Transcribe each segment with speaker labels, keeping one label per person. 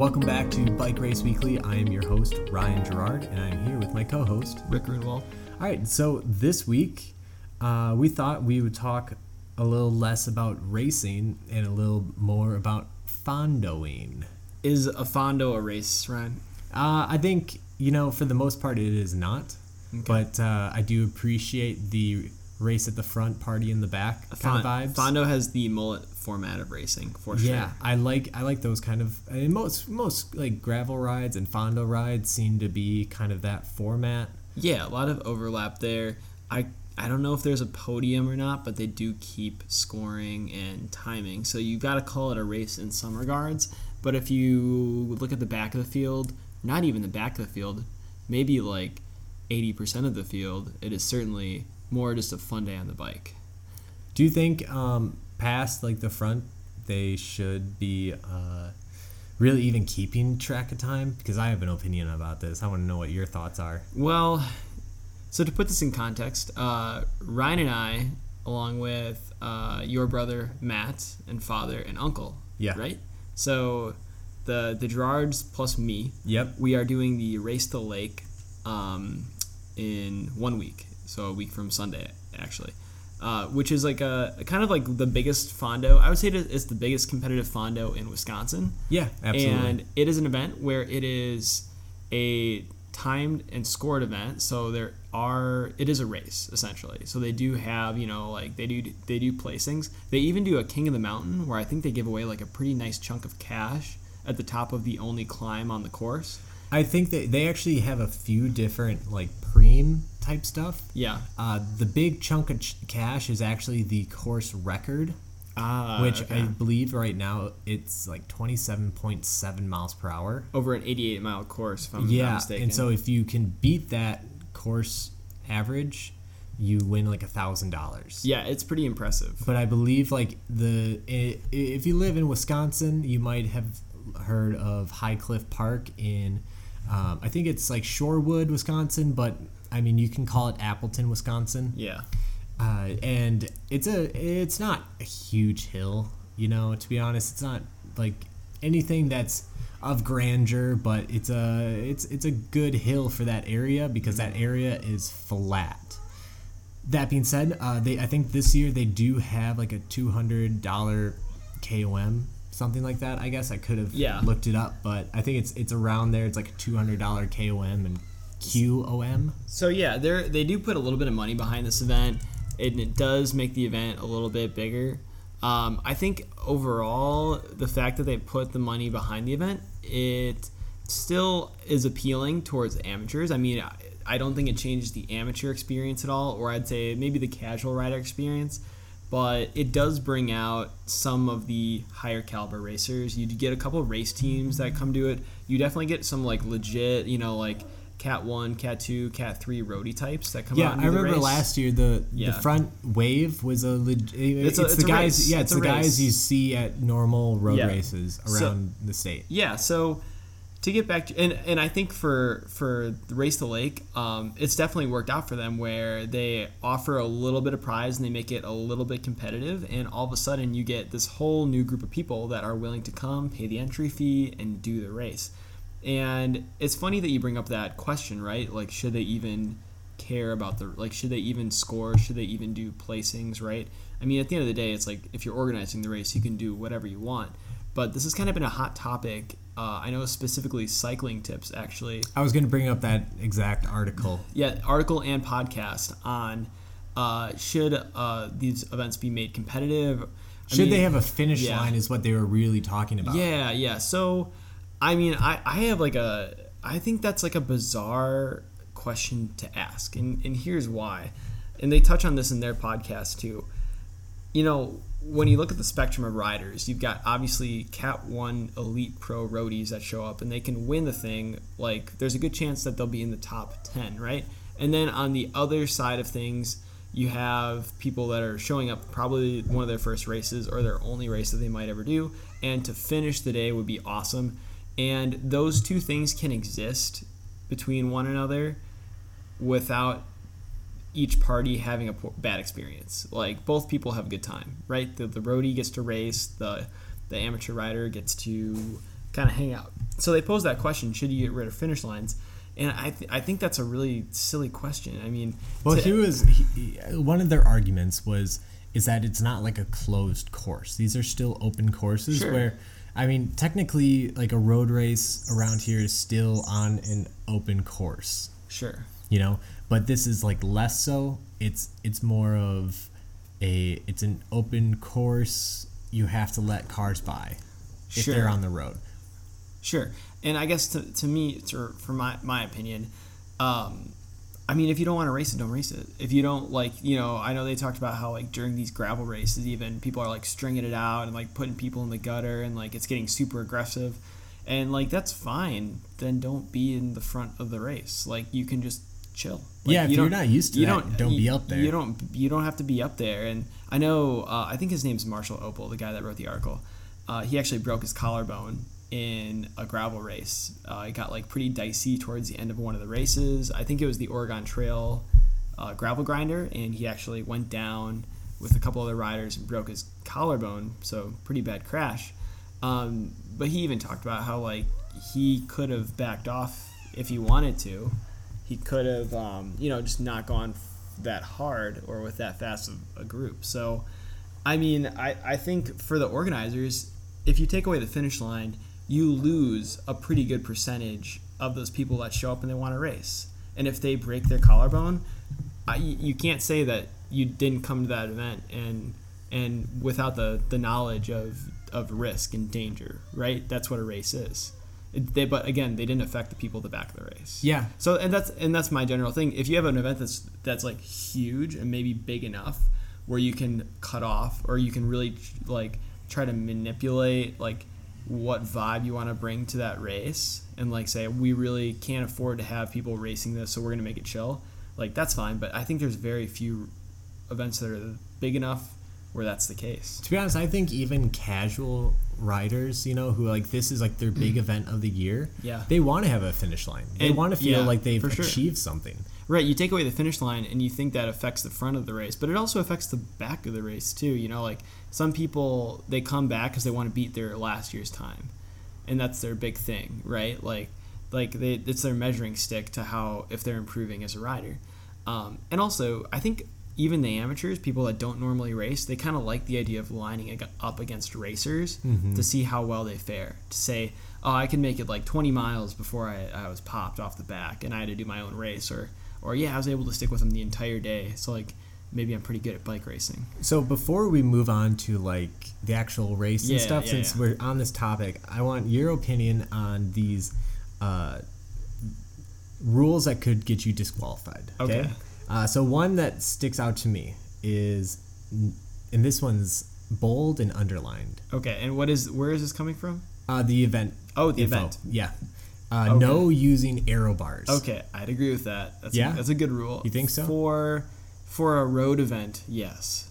Speaker 1: Welcome back to Bike Race Weekly. I am your host, Ryan Gerard, and I'm here with my co host,
Speaker 2: Rick Greenwald.
Speaker 1: All right, so this week uh, we thought we would talk a little less about racing and a little more about fondoing.
Speaker 2: Is a fondo a race, Ryan?
Speaker 1: Uh, I think, you know, for the most part, it is not. But uh, I do appreciate the race at the front, party in the back kind of vibes.
Speaker 2: Fondo has the mullet format of racing for sure.
Speaker 1: Yeah, I like I like those kind of and most most like gravel rides and fondo rides seem to be kind of that format.
Speaker 2: Yeah, a lot of overlap there. I I don't know if there's a podium or not, but they do keep scoring and timing. So you've got to call it a race in some regards. But if you look at the back of the field, not even the back of the field, maybe like 80% of the field, it is certainly more just a fun day on the bike.
Speaker 1: Do you think um, past like the front they should be uh, really even keeping track of time? Because I have an opinion about this. I want to know what your thoughts are.
Speaker 2: Well, so to put this in context, uh, Ryan and I, along with uh, your brother Matt and father and uncle,
Speaker 1: Yeah.
Speaker 2: right? So the the Gerards plus me,
Speaker 1: Yep.
Speaker 2: we are doing the race to the lake um, in one week, so a week from Sunday actually. Uh, which is like a kind of like the biggest fondo. I would say it's the biggest competitive fondo in Wisconsin.
Speaker 1: Yeah, absolutely.
Speaker 2: And it is an event where it is a timed and scored event. So there are it is a race essentially. So they do have you know like they do they do placings. They even do a King of the Mountain where I think they give away like a pretty nice chunk of cash at the top of the only climb on the course.
Speaker 1: I think that they actually have a few different like preem type stuff.
Speaker 2: Yeah.
Speaker 1: Uh, the big chunk of ch- cash is actually the course record,
Speaker 2: Ah,
Speaker 1: which
Speaker 2: okay.
Speaker 1: I believe right now it's like 27.7 miles per hour.
Speaker 2: over an 88 mile course if I'm not
Speaker 1: Yeah,
Speaker 2: mistaken.
Speaker 1: and so if you can beat that course average, you win like a thousand dollars.
Speaker 2: yeah, it's pretty impressive.
Speaker 1: But I believe like the if you live in Wisconsin, you might have heard of High Cliff Park in, um, I think it's like Sherwood, Wisconsin, but I mean you can call it Appleton, Wisconsin.
Speaker 2: Yeah.
Speaker 1: Uh, and it's a it's not a huge hill, you know. To be honest, it's not like anything that's of grandeur, but it's a it's it's a good hill for that area because that area is flat. That being said, uh, they I think this year they do have like a two hundred dollar KOM something like that. I guess I could have
Speaker 2: Yeah.
Speaker 1: looked it up, but I think it's it's around there. It's like a two hundred dollar KOM and QOM.
Speaker 2: So yeah, they they do put a little bit of money behind this event, and it does make the event a little bit bigger. Um, I think overall, the fact that they put the money behind the event, it still is appealing towards amateurs. I mean, I, I don't think it changes the amateur experience at all, or I'd say maybe the casual rider experience. But it does bring out some of the higher caliber racers. You get a couple race teams that come to it. You definitely get some like legit, you know, like Cat One, Cat Two, Cat Three roadie types that come
Speaker 1: Yeah,
Speaker 2: out. and
Speaker 1: I remember
Speaker 2: race.
Speaker 1: last year the
Speaker 2: Yeah.
Speaker 1: the front wave was a legit. it's, it's
Speaker 2: it's
Speaker 1: the guys
Speaker 2: race.
Speaker 1: yeah
Speaker 2: It's
Speaker 1: it's, the
Speaker 2: race.
Speaker 1: guys you see at normal road
Speaker 2: Yeah.
Speaker 1: races
Speaker 2: So-
Speaker 1: around the state.
Speaker 2: Yeah, so to get back to and, and I think for for the race to lake, um, it's definitely worked out for them where they offer a little bit of prize and they make it a little bit competitive, and all of a sudden you get this whole new group of people that are willing to come, pay the entry fee, and do the race. And it's funny that you bring up that question, right? Like, should they even care about the like? Should they even score? Should they even do placings? Right? I mean, at the end of the day, it's like if you're organizing the race, you can do whatever you want. But this has kind of been a hot topic. Uh, I know specifically CyclingTips actually.
Speaker 1: I was going to bring up that exact article.
Speaker 2: Yeah, article and podcast on uh, should uh, these events be made competitive? I
Speaker 1: Should
Speaker 2: mean-
Speaker 1: they have a finish
Speaker 2: yeah.
Speaker 1: line? Is what they were really talking about.
Speaker 2: Yeah, yeah. So, I mean, I, I have like a, I think that's like a bizarre question to ask. And, and here's why. And they touch on this in their podcast too. You know, when you look at the spectrum of riders, you've got obviously Cat 1 elite pro roadies that show up and they can win the thing. Like, there's a good chance that they'll be in the top 10, right? And then on the other side of things, you have people that are showing up probably one of their first races or their only race that they might ever do and to finish the day would be awesome and those two things can exist between one another without each party having a poor, bad experience like both people have a good time right the, the roadie gets to race the the amateur rider gets to kind of hang out. So they pose that question: Should you get rid of finish lines? And I, th- I think that's a really silly question. I mean,
Speaker 1: Well,
Speaker 2: to-
Speaker 1: he was he, he- one of their arguments was is that it's not like a closed course. These are still open courses
Speaker 2: Sure.
Speaker 1: where I mean, technically like a road race around here is still on an open course,
Speaker 2: sure,
Speaker 1: you know? But this is like less so. It's it's more of a it's an open course. You have to let cars by if
Speaker 2: Sure.
Speaker 1: they're on the road.
Speaker 2: Sure, and I guess to, to me, to, for my my opinion, um, I mean, if you don't want to race it, don't race it. If you don't like, you know, I know they talked about how like during these gravel races, even people are like stringing it out and like putting people in the gutter, and like it's getting super aggressive, and like that's fine. Then don't be in the front of the race. Like you can just chill. Like,
Speaker 1: Yeah, if
Speaker 2: you
Speaker 1: you're
Speaker 2: don't-
Speaker 1: used to
Speaker 2: you
Speaker 1: that, don't be
Speaker 2: you-
Speaker 1: up there.
Speaker 2: You don't you don't have to be up there. And I know uh, I think his name's Marshall Opal, the guy that wrote the article. Uh, he actually broke his collarbone in a gravel race. Uh, it got like pretty dicey towards the end of one of the races. I think it was the Oregon Trail uh, gravel grinder, and he actually went down with a couple other riders and broke his collarbone. So pretty bad crash. Um, but he even talked about how like he could have backed off if he wanted to. He could have, um, you know, just not gone that hard or with that fast of a group. So, I mean, I, I think for the organizers, if you take away the finish line, you lose a pretty good percentage of those people that show up and they want to race. And if they break their collarbone, I, you can't say that you didn't come to that event and and without the, the knowledge of, of risk and danger, right? That's what a race is. It, they, but again, they didn't affect the people at the back of the race.
Speaker 1: Yeah.
Speaker 2: So and that's and that's my general thing. If you have an event that's that's like huge and maybe big enough where you can cut off or you can really like try to manipulate like what vibe you want to bring to that race and like say we really can't afford to have people racing this so we're going to make it chill. Like that's fine, but I think there's very few events that are big enough where that's the case.
Speaker 1: To be honest, I think even casual riders, you know, who like this is like their big event of the year,
Speaker 2: Mm. Yeah.
Speaker 1: they want to have a finish line. They
Speaker 2: And-
Speaker 1: want to feel
Speaker 2: yeah,
Speaker 1: like they've
Speaker 2: sure.
Speaker 1: achieved something.
Speaker 2: Right, you take away the finish line and you think that affects the front of the race, but it also affects the back of the race too. You know, like some people they come back because they want to beat their last year's time, and that's their big thing, right? Like, like they, it's their measuring stick to how if they're improving as a rider. Um, and also, I think even the amateurs, people that don't normally race, they kind of like the idea of lining up against racers to see how well they fare. To say, oh, I can make it like 20 miles before I, I was popped off the back and I had to do my own race, or or yeah, I was able to stick with them the entire day. So like maybe I'm pretty good at bike racing.
Speaker 1: So before we move on to like the actual race and stuff,
Speaker 2: yeah,
Speaker 1: since
Speaker 2: yeah.
Speaker 1: we're on this topic, I want your opinion on these uh, rules that could get you disqualified. Okay.
Speaker 2: Okay.
Speaker 1: Uh, so one that sticks out to me is, and this one's bold and underlined.
Speaker 2: Okay, and what is where is this coming from?
Speaker 1: Uh, the event.
Speaker 2: Oh, the
Speaker 1: info.
Speaker 2: event.
Speaker 1: Yeah. Uh,
Speaker 2: Okay.
Speaker 1: No using aero bars.
Speaker 2: Okay, I'd agree with that. That's
Speaker 1: Yeah?
Speaker 2: a, that's a good rule.
Speaker 1: You think so?
Speaker 2: For for a road event, yes.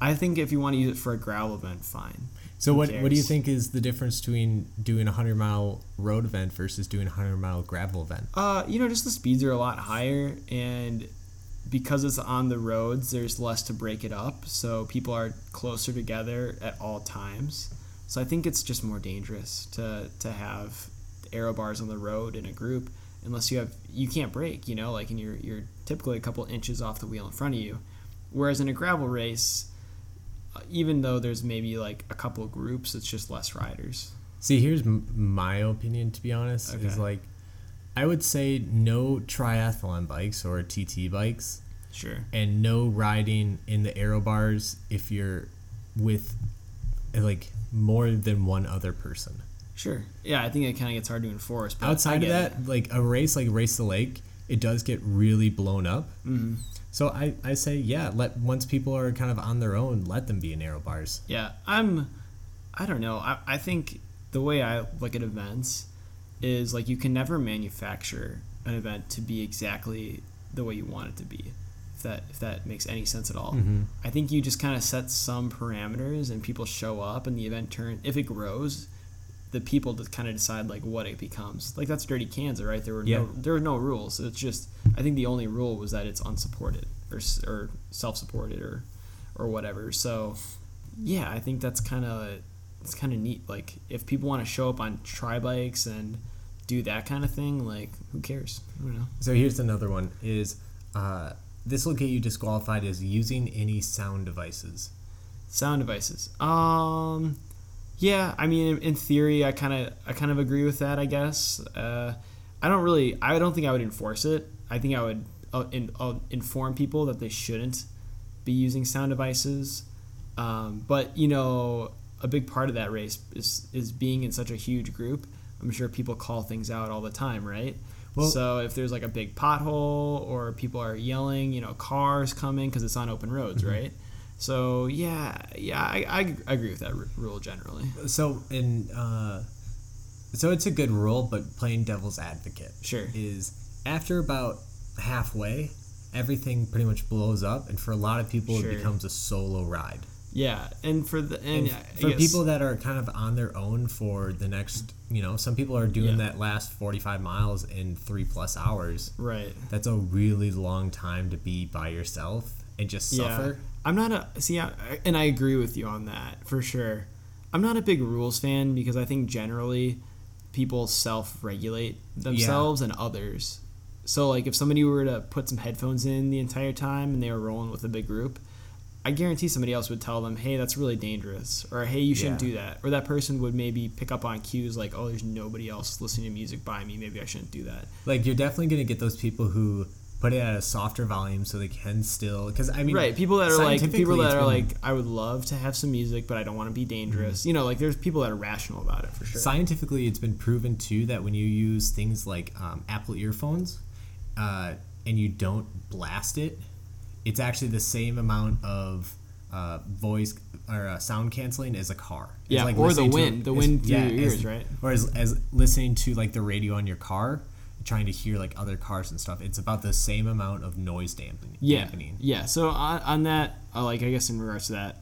Speaker 2: I think if you want to use it for a gravel event, fine.
Speaker 1: So
Speaker 2: Who
Speaker 1: what what do you think is the difference between doing a hundred mile road event versus doing a hundred mile gravel event?
Speaker 2: Uh, you know, just the speeds are a lot higher, and because it's on the roads, there's less to break it up, so people are closer together at all times. So I think it's just more dangerous to to have aero bars on the road in a group, unless you have you can't break. You know, like and you're you're typically a couple inches off the wheel in front of you, whereas in a gravel race. uh, Even though there's maybe like a couple groups, it's just less riders.
Speaker 1: See, here's m- my opinion. To be honest, is like I would say no triathlon bikes or TT bikes,
Speaker 2: Sure.
Speaker 1: and no riding in the aero bars if you're with like more than one other person.
Speaker 2: Sure. Yeah, I think it kind of gets hard to enforce. But
Speaker 1: Outside of that,
Speaker 2: it.
Speaker 1: like a race like Race the Lake, it does get really blown up.
Speaker 2: Mhm.
Speaker 1: So I, I say yeah, let once people are kind of on their own, let them be in aero bars.
Speaker 2: Yeah, I'm. I don't know. I, I think the way I look at events is like you can never manufacture an event to be exactly the way you want it to be. If that if that makes any sense at all.
Speaker 1: Mhm.
Speaker 2: I think you just kind of set some parameters and people show up and the event turn. If it grows, the people just kind of decide like what it becomes. Like that's Dirty Kanza, right? There were
Speaker 1: Yeah.
Speaker 2: no there were no rules. It's just I think the only rule was that it's unsupported or or self supported or or whatever. So yeah, I think that's kind of it's kind of neat. Like if people want to show up on tri bikes and do that kind of thing, like who cares? I don't know.
Speaker 1: So here's another one: is uh, this will get you disqualified as using any sound devices.
Speaker 2: Sound devices. Um, yeah. I mean, in, in theory, I kind of I kind of agree with that. I guess. Uh, I don't really. I don't think I would enforce it. I think I would uh, in, uh, inform people that they shouldn't be using sound devices. Um, but you know, a big part of that race is is being in such a huge group. I'm sure people call things out all the time, right?
Speaker 1: Well-
Speaker 2: so if there's like a big pothole or people are yelling, you know, cars coming because it's on open roads, right? So yeah, yeah, I, I agree with that r- rule generally.
Speaker 1: So in uh, so it's a good rule, but playing devil's advocate
Speaker 2: Sure.
Speaker 1: is after about halfway, everything pretty much blows up, and for a lot of people,
Speaker 2: Sure.
Speaker 1: it becomes a solo ride.
Speaker 2: Yeah, and for the and,
Speaker 1: And
Speaker 2: yeah,
Speaker 1: for
Speaker 2: guess-
Speaker 1: people that are kind of on their own for the next, you know, some people are doing
Speaker 2: Yeah.
Speaker 1: that last 45 miles in three plus hours.
Speaker 2: right,
Speaker 1: That's a really long time to be by yourself and just suffer.
Speaker 2: Yeah. I'm not a see, I, and I agree with you on that for sure. I'm not a big rules fan because I think generally people self-regulate themselves and others. So like if somebody were to put some headphones in the entire time and they were rolling with a big group, I guarantee somebody else would tell them, "Hey, that's really dangerous," or "Hey, you shouldn't
Speaker 1: Yeah.
Speaker 2: do that," or that person would maybe pick up on cues like, "Oh, there's nobody else listening to music by me. Maybe I shouldn't do that."
Speaker 1: Like you're definitely going to get those people who put it at a softer volume so they can still because I mean
Speaker 2: right people that are like people that are like i would love to have some music but i don't want to be dangerous you know like there's people that are rational about it for sure
Speaker 1: scientifically it's been proven too that when you use things like um, apple earphones uh, and you don't blast it it's actually the same amount of uh, voice or uh, sound canceling as a car. It's
Speaker 2: Yeah,
Speaker 1: like
Speaker 2: or the
Speaker 1: to-
Speaker 2: wind- the
Speaker 1: as-
Speaker 2: wind through your
Speaker 1: as-
Speaker 2: ears, right?
Speaker 1: or as, as listening to like the radio on your car trying to hear like other cars and stuff. It's about the same amount of noise dampening
Speaker 2: yeah.
Speaker 1: dampening.
Speaker 2: Yeah. So on, on that uh, like i guess in regards to that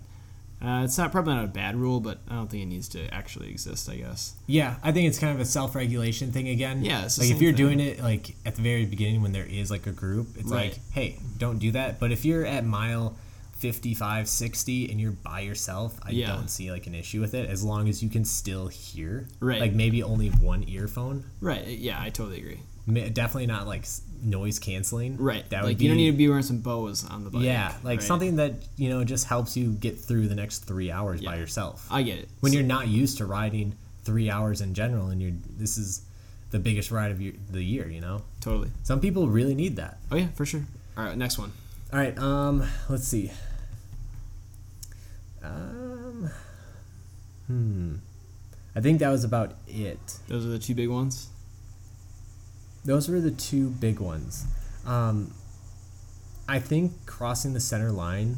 Speaker 2: uh, it's not probably not a bad rule but i don't think it needs to actually exist i guess
Speaker 1: Yeah, I think it's kind of a self-regulation thing again.
Speaker 2: Yeah,
Speaker 1: like if you're
Speaker 2: thing.
Speaker 1: doing it like at the very beginning when there is like a group, it's
Speaker 2: Right.
Speaker 1: like, hey, don't do that. But if you're at mile 55, 60 and you're by yourself, I
Speaker 2: Yeah.
Speaker 1: don't see like an issue with it as long as you can still hear.
Speaker 2: Right.
Speaker 1: Like maybe only one earphone.
Speaker 2: right yeah i totally agree
Speaker 1: Definitely not like noise canceling.
Speaker 2: right.
Speaker 1: That
Speaker 2: like
Speaker 1: would be
Speaker 2: you don't need to be wearing some Bose on the bike.
Speaker 1: Yeah, like
Speaker 2: right?
Speaker 1: something that you know just helps you get through the next three hours by yourself.
Speaker 2: i get it.
Speaker 1: When you're not used to riding three hours in general and you're this is the biggest ride of your, the year you know?
Speaker 2: Totally.
Speaker 1: Some people really need that.
Speaker 2: Oh yeah for sure. All right next one.
Speaker 1: All right um let's see. Um hmm. I think that was about it.
Speaker 2: Those are the two big ones
Speaker 1: those were the two big ones um i think crossing the center line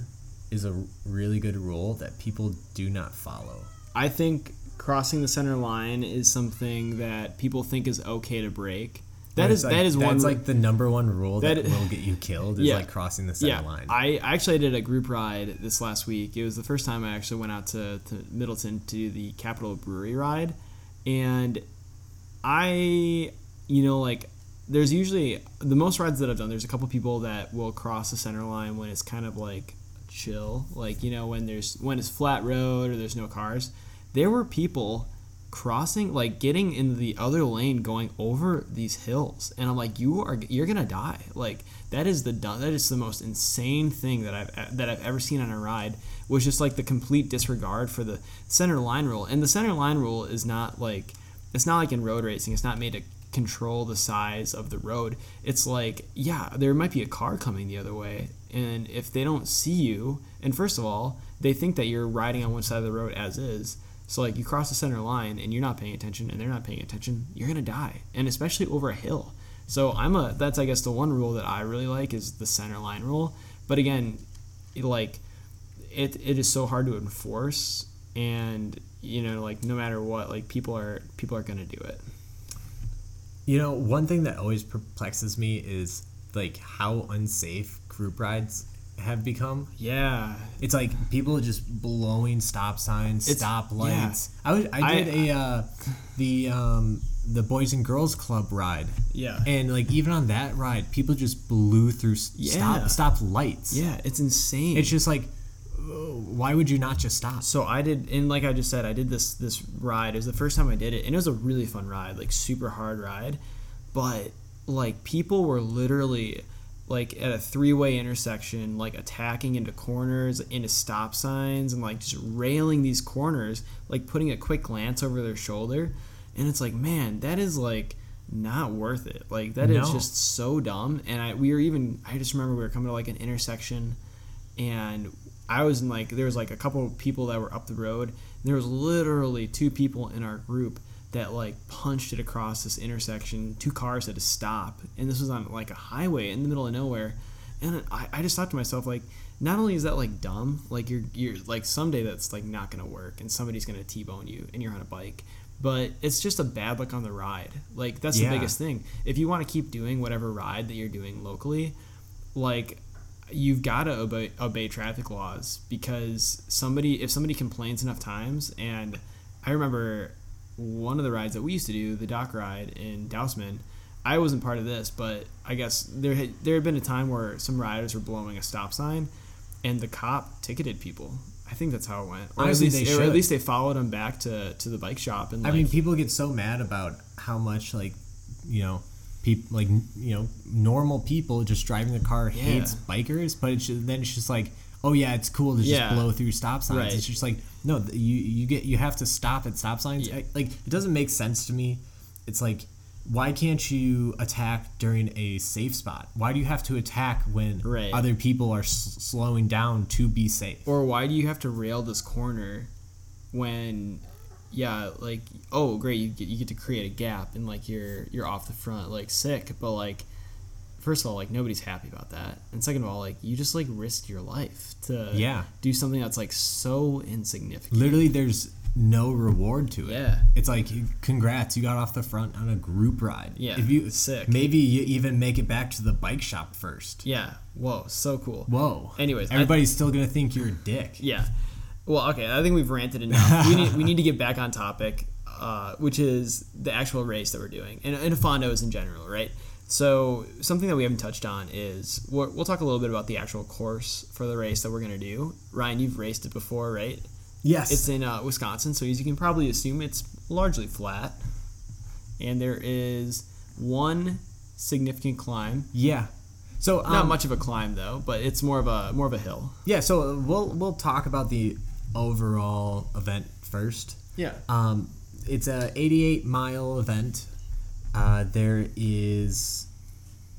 Speaker 1: is a really good rule that people do not follow
Speaker 2: I think crossing the center line is something that people think is okay to break. That is
Speaker 1: like-
Speaker 2: that is one
Speaker 1: like the number one rule that,
Speaker 2: that-
Speaker 1: will get you killed is
Speaker 2: Yeah.
Speaker 1: like crossing the center
Speaker 2: yeah.
Speaker 1: line
Speaker 2: I I actually did a group ride this last week. It was the first time I actually went out to, to Middleton to do the Capital Brewery ride, and I you know like there's usually the most rides that I've done. There's a couple people that will cross the center line when it's kind of like chill, like you know when there's when it's flat road or there's no cars. There were people crossing like getting in the other lane going over these hills and i'm like you are you're gonna die like that is the that is the most insane thing that i've that i've ever seen on a ride was just like the complete disregard for the center line rule and the center line rule is not like it's not like in road racing it's not made to control the size of the road it's like yeah there might be a car coming the other way and if they don't see you and first of all they think that you're riding on one side of the road as is so like you cross the center line and you're not paying attention and they're not paying attention, you're gonna die. And especially over a hill. So I'm a that's I guess the one rule that I really like is the center line rule. But again, it, like it it is so hard to enforce and you know like no matter what like people are people are gonna do it.
Speaker 1: You know, one thing that always perplexes me is like how unsafe group rides have become.
Speaker 2: Yeah.
Speaker 1: It's like people just blowing stop signs,
Speaker 2: It's-
Speaker 1: stop lights. I was I
Speaker 2: I-
Speaker 1: did a uh, the um, the Boys and Girls Club ride,
Speaker 2: Yeah.
Speaker 1: and like even on that ride, people just blew through
Speaker 2: Yeah.
Speaker 1: stop stop lights.
Speaker 2: Yeah, it's insane.
Speaker 1: It's just like why would you not just stop?
Speaker 2: So I did, and like I just said, I did this this ride. It was the first time I did it, and it was a really fun ride, like super hard ride. But like people were literally like at a three way intersection, like attacking into corners, into stop signs, and like just railing these corners, like putting a quick glance over their shoulder. And it's like, man, that is like not worth it. Like that is
Speaker 1: No.
Speaker 2: just so dumb. And I we were even I just remember we were coming to like an intersection and I was in like there was like a couple of people that were up the road. And there was literally two people in our group that like punched it across this intersection. Two cars had to stop, and this was on like a highway in the middle of nowhere. And I, I just thought to myself like, not only is that like dumb, like you're you're like someday that's like not gonna work, and somebody's gonna t-bone you, and you're on a bike. But it's just a bad luck on the ride. Like that's
Speaker 1: Yeah.
Speaker 2: the biggest thing. If you want to keep doing whatever ride that you're doing locally, like you've got to obey, obey traffic laws because somebody if somebody complains enough times and i remember one of the rides that we used to do the dock ride in dousman i wasn't part of this but i guess there had there had been a time where some riders were blowing a stop sign and the cop ticketed people. I think that's how it went. Or
Speaker 1: Honestly,
Speaker 2: at least,
Speaker 1: they
Speaker 2: or at least they followed them back to, to the bike shop and
Speaker 1: I
Speaker 2: like,
Speaker 1: mean, people get so mad about how much like, you know, people like you know normal people just driving a car hates bikers, but it's just, then it's just like, oh yeah, it's cool to just
Speaker 2: Yeah.
Speaker 1: blow through stop signs.
Speaker 2: Right.
Speaker 1: It's just like no, you you get you have to stop at stop signs.
Speaker 2: Yeah.
Speaker 1: I- like it doesn't make sense to me. It's like. Why can't you attack during a safe spot? Why do you have to attack when
Speaker 2: Right.
Speaker 1: other people are s- slowing down to be safe?
Speaker 2: Or why do you have to rail this corner when, yeah, like oh great you get you get to create a gap and like you're you're off the front like sick, but like first of all like nobody's happy about that, and second of all like you just like risked your life to
Speaker 1: Yeah.
Speaker 2: do something that's like so insignificant.
Speaker 1: Literally, there's no reward to it.
Speaker 2: Yeah.
Speaker 1: It's like, congrats, you got off the front on a group ride.
Speaker 2: Yeah,
Speaker 1: If you
Speaker 2: sick.
Speaker 1: maybe you even make it back to the bike shop first.
Speaker 2: Yeah. Whoa. So cool.
Speaker 1: Whoa.
Speaker 2: Anyways,
Speaker 1: everybody's still gonna think you're a dick.
Speaker 2: Yeah. Well, okay. I think we've ranted enough. we need we need to get back on topic, uh, which is the actual race that we're doing and, and fondos in general, right? So something that we haven't touched on is we'll, we'll talk a little bit about the actual course for the race that we're gonna do. Ryan, you've raced it before, right?
Speaker 1: Yes.
Speaker 2: It's in uh, Wisconsin, so as you can probably assume, it's largely flat, and there is one significant climb.
Speaker 1: yeah. So um,
Speaker 2: Not much of a climb though, but it's more of a more of a hill.
Speaker 1: Yeah. So we'll we'll talk about the overall event first.
Speaker 2: Yeah.
Speaker 1: Um, it's a 88 mile event. Uh, there is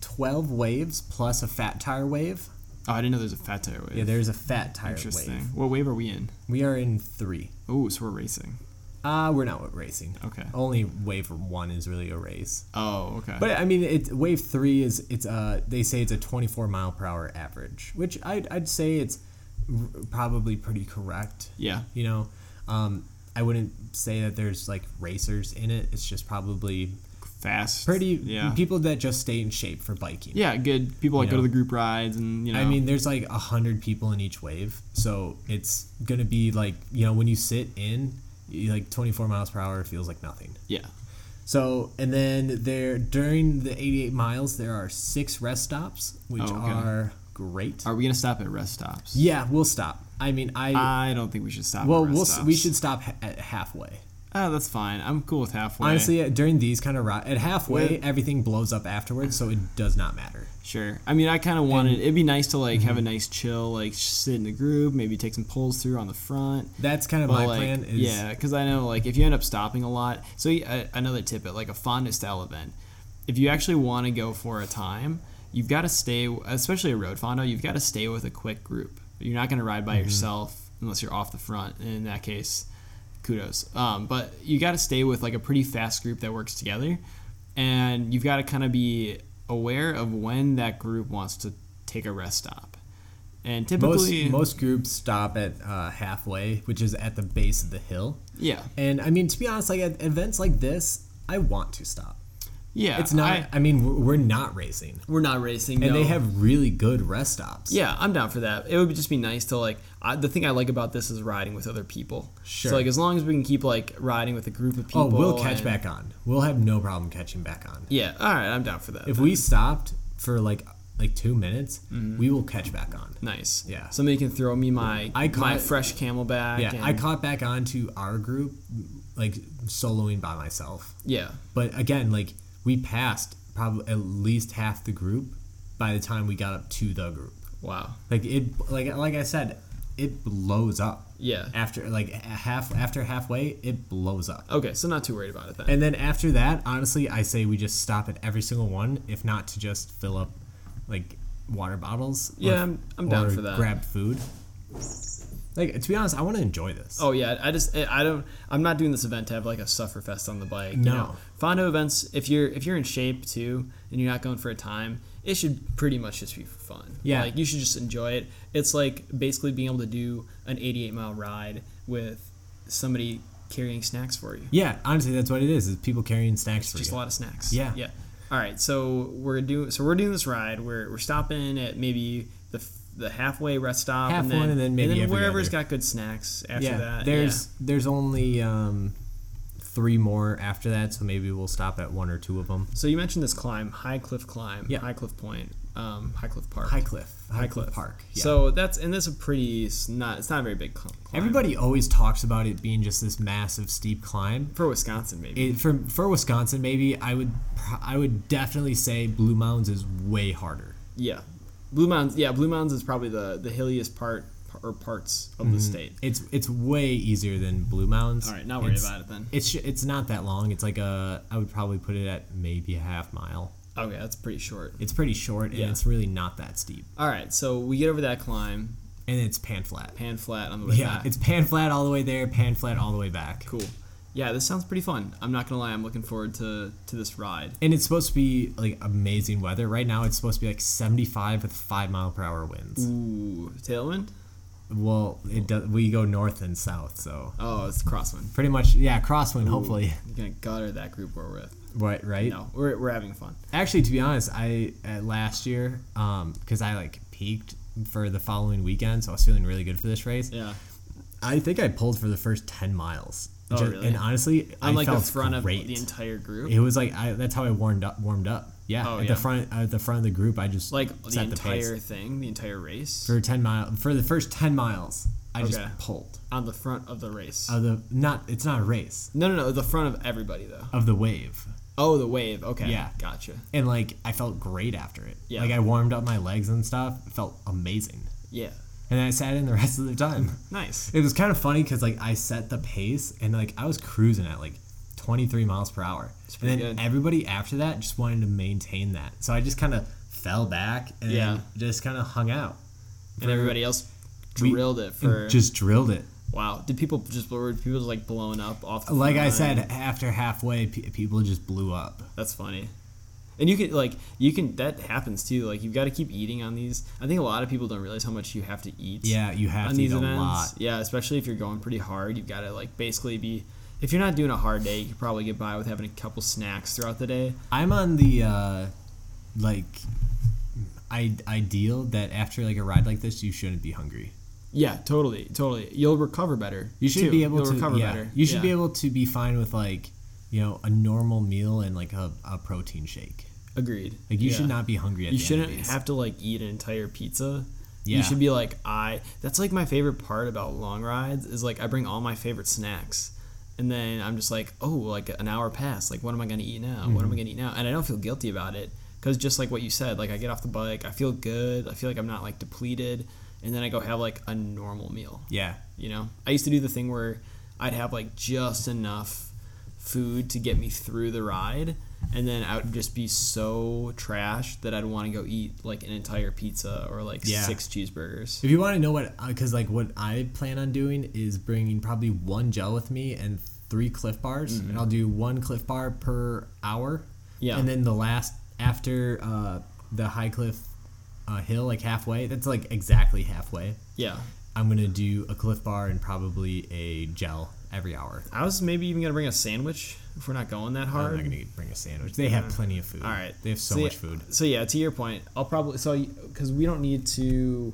Speaker 1: 12 waves plus a fat tire wave.
Speaker 2: Oh, I didn't know there's a fat tire wave.
Speaker 1: Yeah, there's a fat tire
Speaker 2: Interesting.
Speaker 1: wave.
Speaker 2: What wave are we in?
Speaker 1: We are in three.
Speaker 2: Oh, so we're racing.
Speaker 1: Uh, we're not racing.
Speaker 2: Okay.
Speaker 1: Only wave one is really a race.
Speaker 2: Oh, okay.
Speaker 1: But I mean, it wave three is it's uh they say it's a 24 mile per hour average, which I'd, I'd say it's r- probably pretty correct.
Speaker 2: yeah.
Speaker 1: You know, um, I wouldn't say that there's like racers in it. It's just probably
Speaker 2: Fast.
Speaker 1: pretty
Speaker 2: Yeah.
Speaker 1: people that just stay in shape for biking.
Speaker 2: Yeah, good. People like
Speaker 1: You
Speaker 2: go to the group rides and you know.
Speaker 1: I mean, there's like a hundred people in each wave, so it's gonna be like you know when you sit in, you, like 24 miles per hour feels like nothing.
Speaker 2: yeah.
Speaker 1: So, and then there during the 88 miles, there are six rest stops, which
Speaker 2: Oh, okay.
Speaker 1: are great.
Speaker 2: Are we gonna stop at rest stops?
Speaker 1: yeah, we'll stop. I mean, I
Speaker 2: I don't think we should stop.
Speaker 1: well,
Speaker 2: at rest
Speaker 1: we'll
Speaker 2: stops.
Speaker 1: we should stop ha- at halfway.
Speaker 2: Oh, that's fine. I'm cool with halfway.
Speaker 1: Honestly, during these kind of ri- at halfway,
Speaker 2: With-
Speaker 1: everything blows up afterwards, so it does not matter.
Speaker 2: Sure. I mean, I kind of wanted. It'd be nice to like have a
Speaker 1: Mm-hmm.
Speaker 2: nice chill, like sit in the group, maybe take some pulls through on the front.
Speaker 1: That's kind of
Speaker 2: But
Speaker 1: my
Speaker 2: like,
Speaker 1: plan. Is,
Speaker 2: yeah, because I know like if you end up stopping a lot. So uh, another tip at like a Fondo style event, if you actually want to go for a time, you've got to stay, especially a road Fondo, you've got to stay with a quick group. You're not going to ride by
Speaker 1: Mm-hmm.
Speaker 2: yourself unless you're off the front. And in that case, kudos. Um, but you got to stay with like a pretty fast group that works together, and you've got to kind of be aware of when that group wants to take a rest stop. And
Speaker 1: most
Speaker 2: typically,
Speaker 1: most groups stop at uh, halfway, which is at the base of the hill.
Speaker 2: yeah,
Speaker 1: And I mean, to be honest, like at events like this, I want to stop.
Speaker 2: Yeah,
Speaker 1: It's not.
Speaker 2: I-
Speaker 1: I, mean, we're, not racing,
Speaker 2: we're not racing,
Speaker 1: and they have really good rest stops.
Speaker 2: Yeah, I'm down for that. It would just be nice to like. I, the thing I like about this is riding with other people.
Speaker 1: Sure.
Speaker 2: So like, as long as we can keep like riding with a group of people.
Speaker 1: Oh, we'll catch
Speaker 2: and-
Speaker 1: back on. We'll have no problem catching back on.
Speaker 2: Yeah. All right, I'm down for that.
Speaker 1: If we stopped for like like two minutes, mm-hmm. we will catch back on.
Speaker 2: Nice.
Speaker 1: Yeah.
Speaker 2: Somebody can throw me my
Speaker 1: I
Speaker 2: my
Speaker 1: caught-
Speaker 2: fresh CamelBak.
Speaker 1: Yeah,
Speaker 2: and-
Speaker 1: I caught back on to our group, like soloing by myself.
Speaker 2: Yeah.
Speaker 1: But again, like we passed probably at least half the group by the time we got up to the group.
Speaker 2: Wow.
Speaker 1: Like it, like like I said, it blows up
Speaker 2: Yeah.
Speaker 1: after like half after halfway. It blows up.
Speaker 2: Okay, so not too worried about it then.
Speaker 1: And then after that, honestly, I say we just stop at every single one, if not to just fill up like water bottles. or-
Speaker 2: Yeah, I'm- I'm down for that.
Speaker 1: Grab food. Like to be honest, I want to enjoy this.
Speaker 2: Oh yeah, I just I don't I'm not doing this event to have like a sufferfest on the bike. You
Speaker 1: No.
Speaker 2: know? Fondo events if you're if you're in shape too and you're not going for a time, it should pretty much just be for fun.
Speaker 1: Yeah.
Speaker 2: like you should just enjoy it. It's like basically being able to do an 88 mile ride with somebody carrying snacks for you.
Speaker 1: Yeah, honestly, that's what it is. Is people carrying snacks for
Speaker 2: Just
Speaker 1: you.
Speaker 2: a lot of snacks.
Speaker 1: Yeah.
Speaker 2: yeah. All right, so we're doing so we're doing this ride. We're we're stopping at maybe the the halfway rest stop,
Speaker 1: Half
Speaker 2: and then,
Speaker 1: one and then maybe every
Speaker 2: wherever's
Speaker 1: other.
Speaker 2: got good snacks after
Speaker 1: yeah,
Speaker 2: that.
Speaker 1: there's there's only um, three more after that, so maybe we'll stop at one or two of them.
Speaker 2: So you mentioned this climb, High Cliff climb,
Speaker 1: Yeah.
Speaker 2: High Cliff Point, um, High Cliff Park,
Speaker 1: High Cliff, High,
Speaker 2: High
Speaker 1: Cliff
Speaker 2: Cliff.
Speaker 1: Park. Yeah.
Speaker 2: So that's and that's a pretty not it's not a very big climb.
Speaker 1: everybody always talks about it being just this massive steep climb.
Speaker 2: for Wisconsin maybe.
Speaker 1: It, for for Wisconsin, maybe I would I would definitely say Blue Mountains is way harder.
Speaker 2: yeah, Blue Mountains. Yeah, Blue Mountains is probably the the hilliest part or parts of
Speaker 1: Mm-hmm.
Speaker 2: the state.
Speaker 1: It's it's way easier than Blue Mountains.
Speaker 2: All right, not worried
Speaker 1: It's-
Speaker 2: about it then.
Speaker 1: It's it's not that long. It's like a I would probably put it at maybe a half mile.
Speaker 2: Okay, that's pretty short.
Speaker 1: It's pretty short and
Speaker 2: Yeah.
Speaker 1: it's really not that steep.
Speaker 2: All right, so we get over that climb,
Speaker 1: And it's pan flat.
Speaker 2: pan flat on the way
Speaker 1: Yeah,
Speaker 2: back.
Speaker 1: it's pan flat all the way there, pan flat all the way back.
Speaker 2: cool. Yeah, this sounds pretty fun. I'm not gonna lie, I'm looking forward to to this ride.
Speaker 1: And it's supposed to be like amazing weather. Right now, it's supposed to be like 75 with five mile per hour winds.
Speaker 2: Ooh, tailwind.
Speaker 1: Well, it does. We go north and south, so
Speaker 2: Oh, it's crosswind.
Speaker 1: pretty much, yeah, crosswind. Hopefully,
Speaker 2: You're gonna gutter that group we're with.
Speaker 1: right? Right.
Speaker 2: No, we're, we're having fun.
Speaker 1: Actually, to be honest, I uh, last year, um, because I like peaked for the following weekend, so I was feeling really good for this race.
Speaker 2: Yeah.
Speaker 1: I think I pulled for the first 10 miles.
Speaker 2: Oh, really?
Speaker 1: And honestly,
Speaker 2: On
Speaker 1: I
Speaker 2: like the front
Speaker 1: great.
Speaker 2: of the entire group.
Speaker 1: It was like I, that's how I warmed up. Warmed up. Yeah,
Speaker 2: Oh,
Speaker 1: at
Speaker 2: yeah.
Speaker 1: the front at the front of the group, I just
Speaker 2: like the
Speaker 1: set the pace
Speaker 2: entire thing, the entire race.
Speaker 1: for ten mile for the first ten miles. I
Speaker 2: Okay.
Speaker 1: just pulled
Speaker 2: on the front of the race.
Speaker 1: of the not. It's not a race
Speaker 2: no, no, no, the front of everybody though.
Speaker 1: of the wave,
Speaker 2: Oh, the wave. Okay.
Speaker 1: Yeah.
Speaker 2: Gotcha.
Speaker 1: and like I felt great after it.
Speaker 2: Yeah.
Speaker 1: like I warmed up my legs and stuff. It felt amazing,
Speaker 2: Yeah.
Speaker 1: and then I sat in the rest of the time.
Speaker 2: Nice.
Speaker 1: It was kind of funny because like I set the pace and like I was cruising at like 23 miles per hour, and then
Speaker 2: good.
Speaker 1: everybody after that just wanted to maintain that. So I just kind of fell back and
Speaker 2: Yeah.
Speaker 1: just kind of hung out.
Speaker 2: And everybody else
Speaker 1: We-
Speaker 2: drilled it for.
Speaker 1: just drilled it.
Speaker 2: wow. Did people just were people just like blowing up off? The
Speaker 1: Like I said, after halfway, pe- people just blew up.
Speaker 2: That's funny. And you can like you can that happens too. Like you've got to keep eating on these. I think a lot of people don't realize how much you have to eat.
Speaker 1: Yeah, you have
Speaker 2: on
Speaker 1: to
Speaker 2: these
Speaker 1: eat a
Speaker 2: events.
Speaker 1: lot.
Speaker 2: Yeah, especially if you're going pretty hard, you've got to like basically be. If you're not doing a hard day, you could probably get by with having a couple snacks throughout the day.
Speaker 1: I'm on the uh, like I ideal that after like a ride like this, you shouldn't be hungry.
Speaker 2: Yeah, totally, totally. You'll recover better.
Speaker 1: You should
Speaker 2: too.
Speaker 1: be able
Speaker 2: You'll
Speaker 1: to
Speaker 2: recover
Speaker 1: yeah,
Speaker 2: better.
Speaker 1: You should
Speaker 2: Yeah.
Speaker 1: be able to be fine with like you know a normal meal and like a, a protein shake.
Speaker 2: Agreed.
Speaker 1: Like you
Speaker 2: Yeah.
Speaker 1: should not be hungry at
Speaker 2: You shouldn't have to like eat an entire pizza.
Speaker 1: Yeah.
Speaker 2: You should be like I. That's like my favorite part about long rides is like I bring all my favorite snacks, and then I'm just like, oh, like an hour passed. Like, what am I gonna eat now? What am
Speaker 1: Mm-hmm.
Speaker 2: I gonna eat now? And I don't feel guilty about it because just like what you said, like I get off the bike, I feel good. I feel like I'm not like depleted, and then I go have like a normal meal.
Speaker 1: yeah.
Speaker 2: You know, I used to do the thing where I'd have like just enough food to get me through the ride, and then I would just be so trash that I'd want to go eat like an entire pizza or like
Speaker 1: Yeah.
Speaker 2: six cheeseburgers.
Speaker 1: If you want to know what, because like what I plan on doing is bringing probably one gel with me and three Clif Bars, and I'll do one Clif Bar per hour.
Speaker 2: Mm-hmm. Yeah.
Speaker 1: And then the last after uh, the High Cliff uh, Hill, like halfway, that's like exactly halfway.
Speaker 2: Yeah,
Speaker 1: I'm gonna do a Clif Bar and probably a gel every hour.
Speaker 2: I was maybe even gonna bring a sandwich if we're not going that hard.
Speaker 1: I'm not gonna bring a sandwich. They have plenty of food.
Speaker 2: All right,
Speaker 1: They have so,
Speaker 2: yeah-
Speaker 1: much food.
Speaker 2: So yeah, to your point, I'll probably so because we don't need to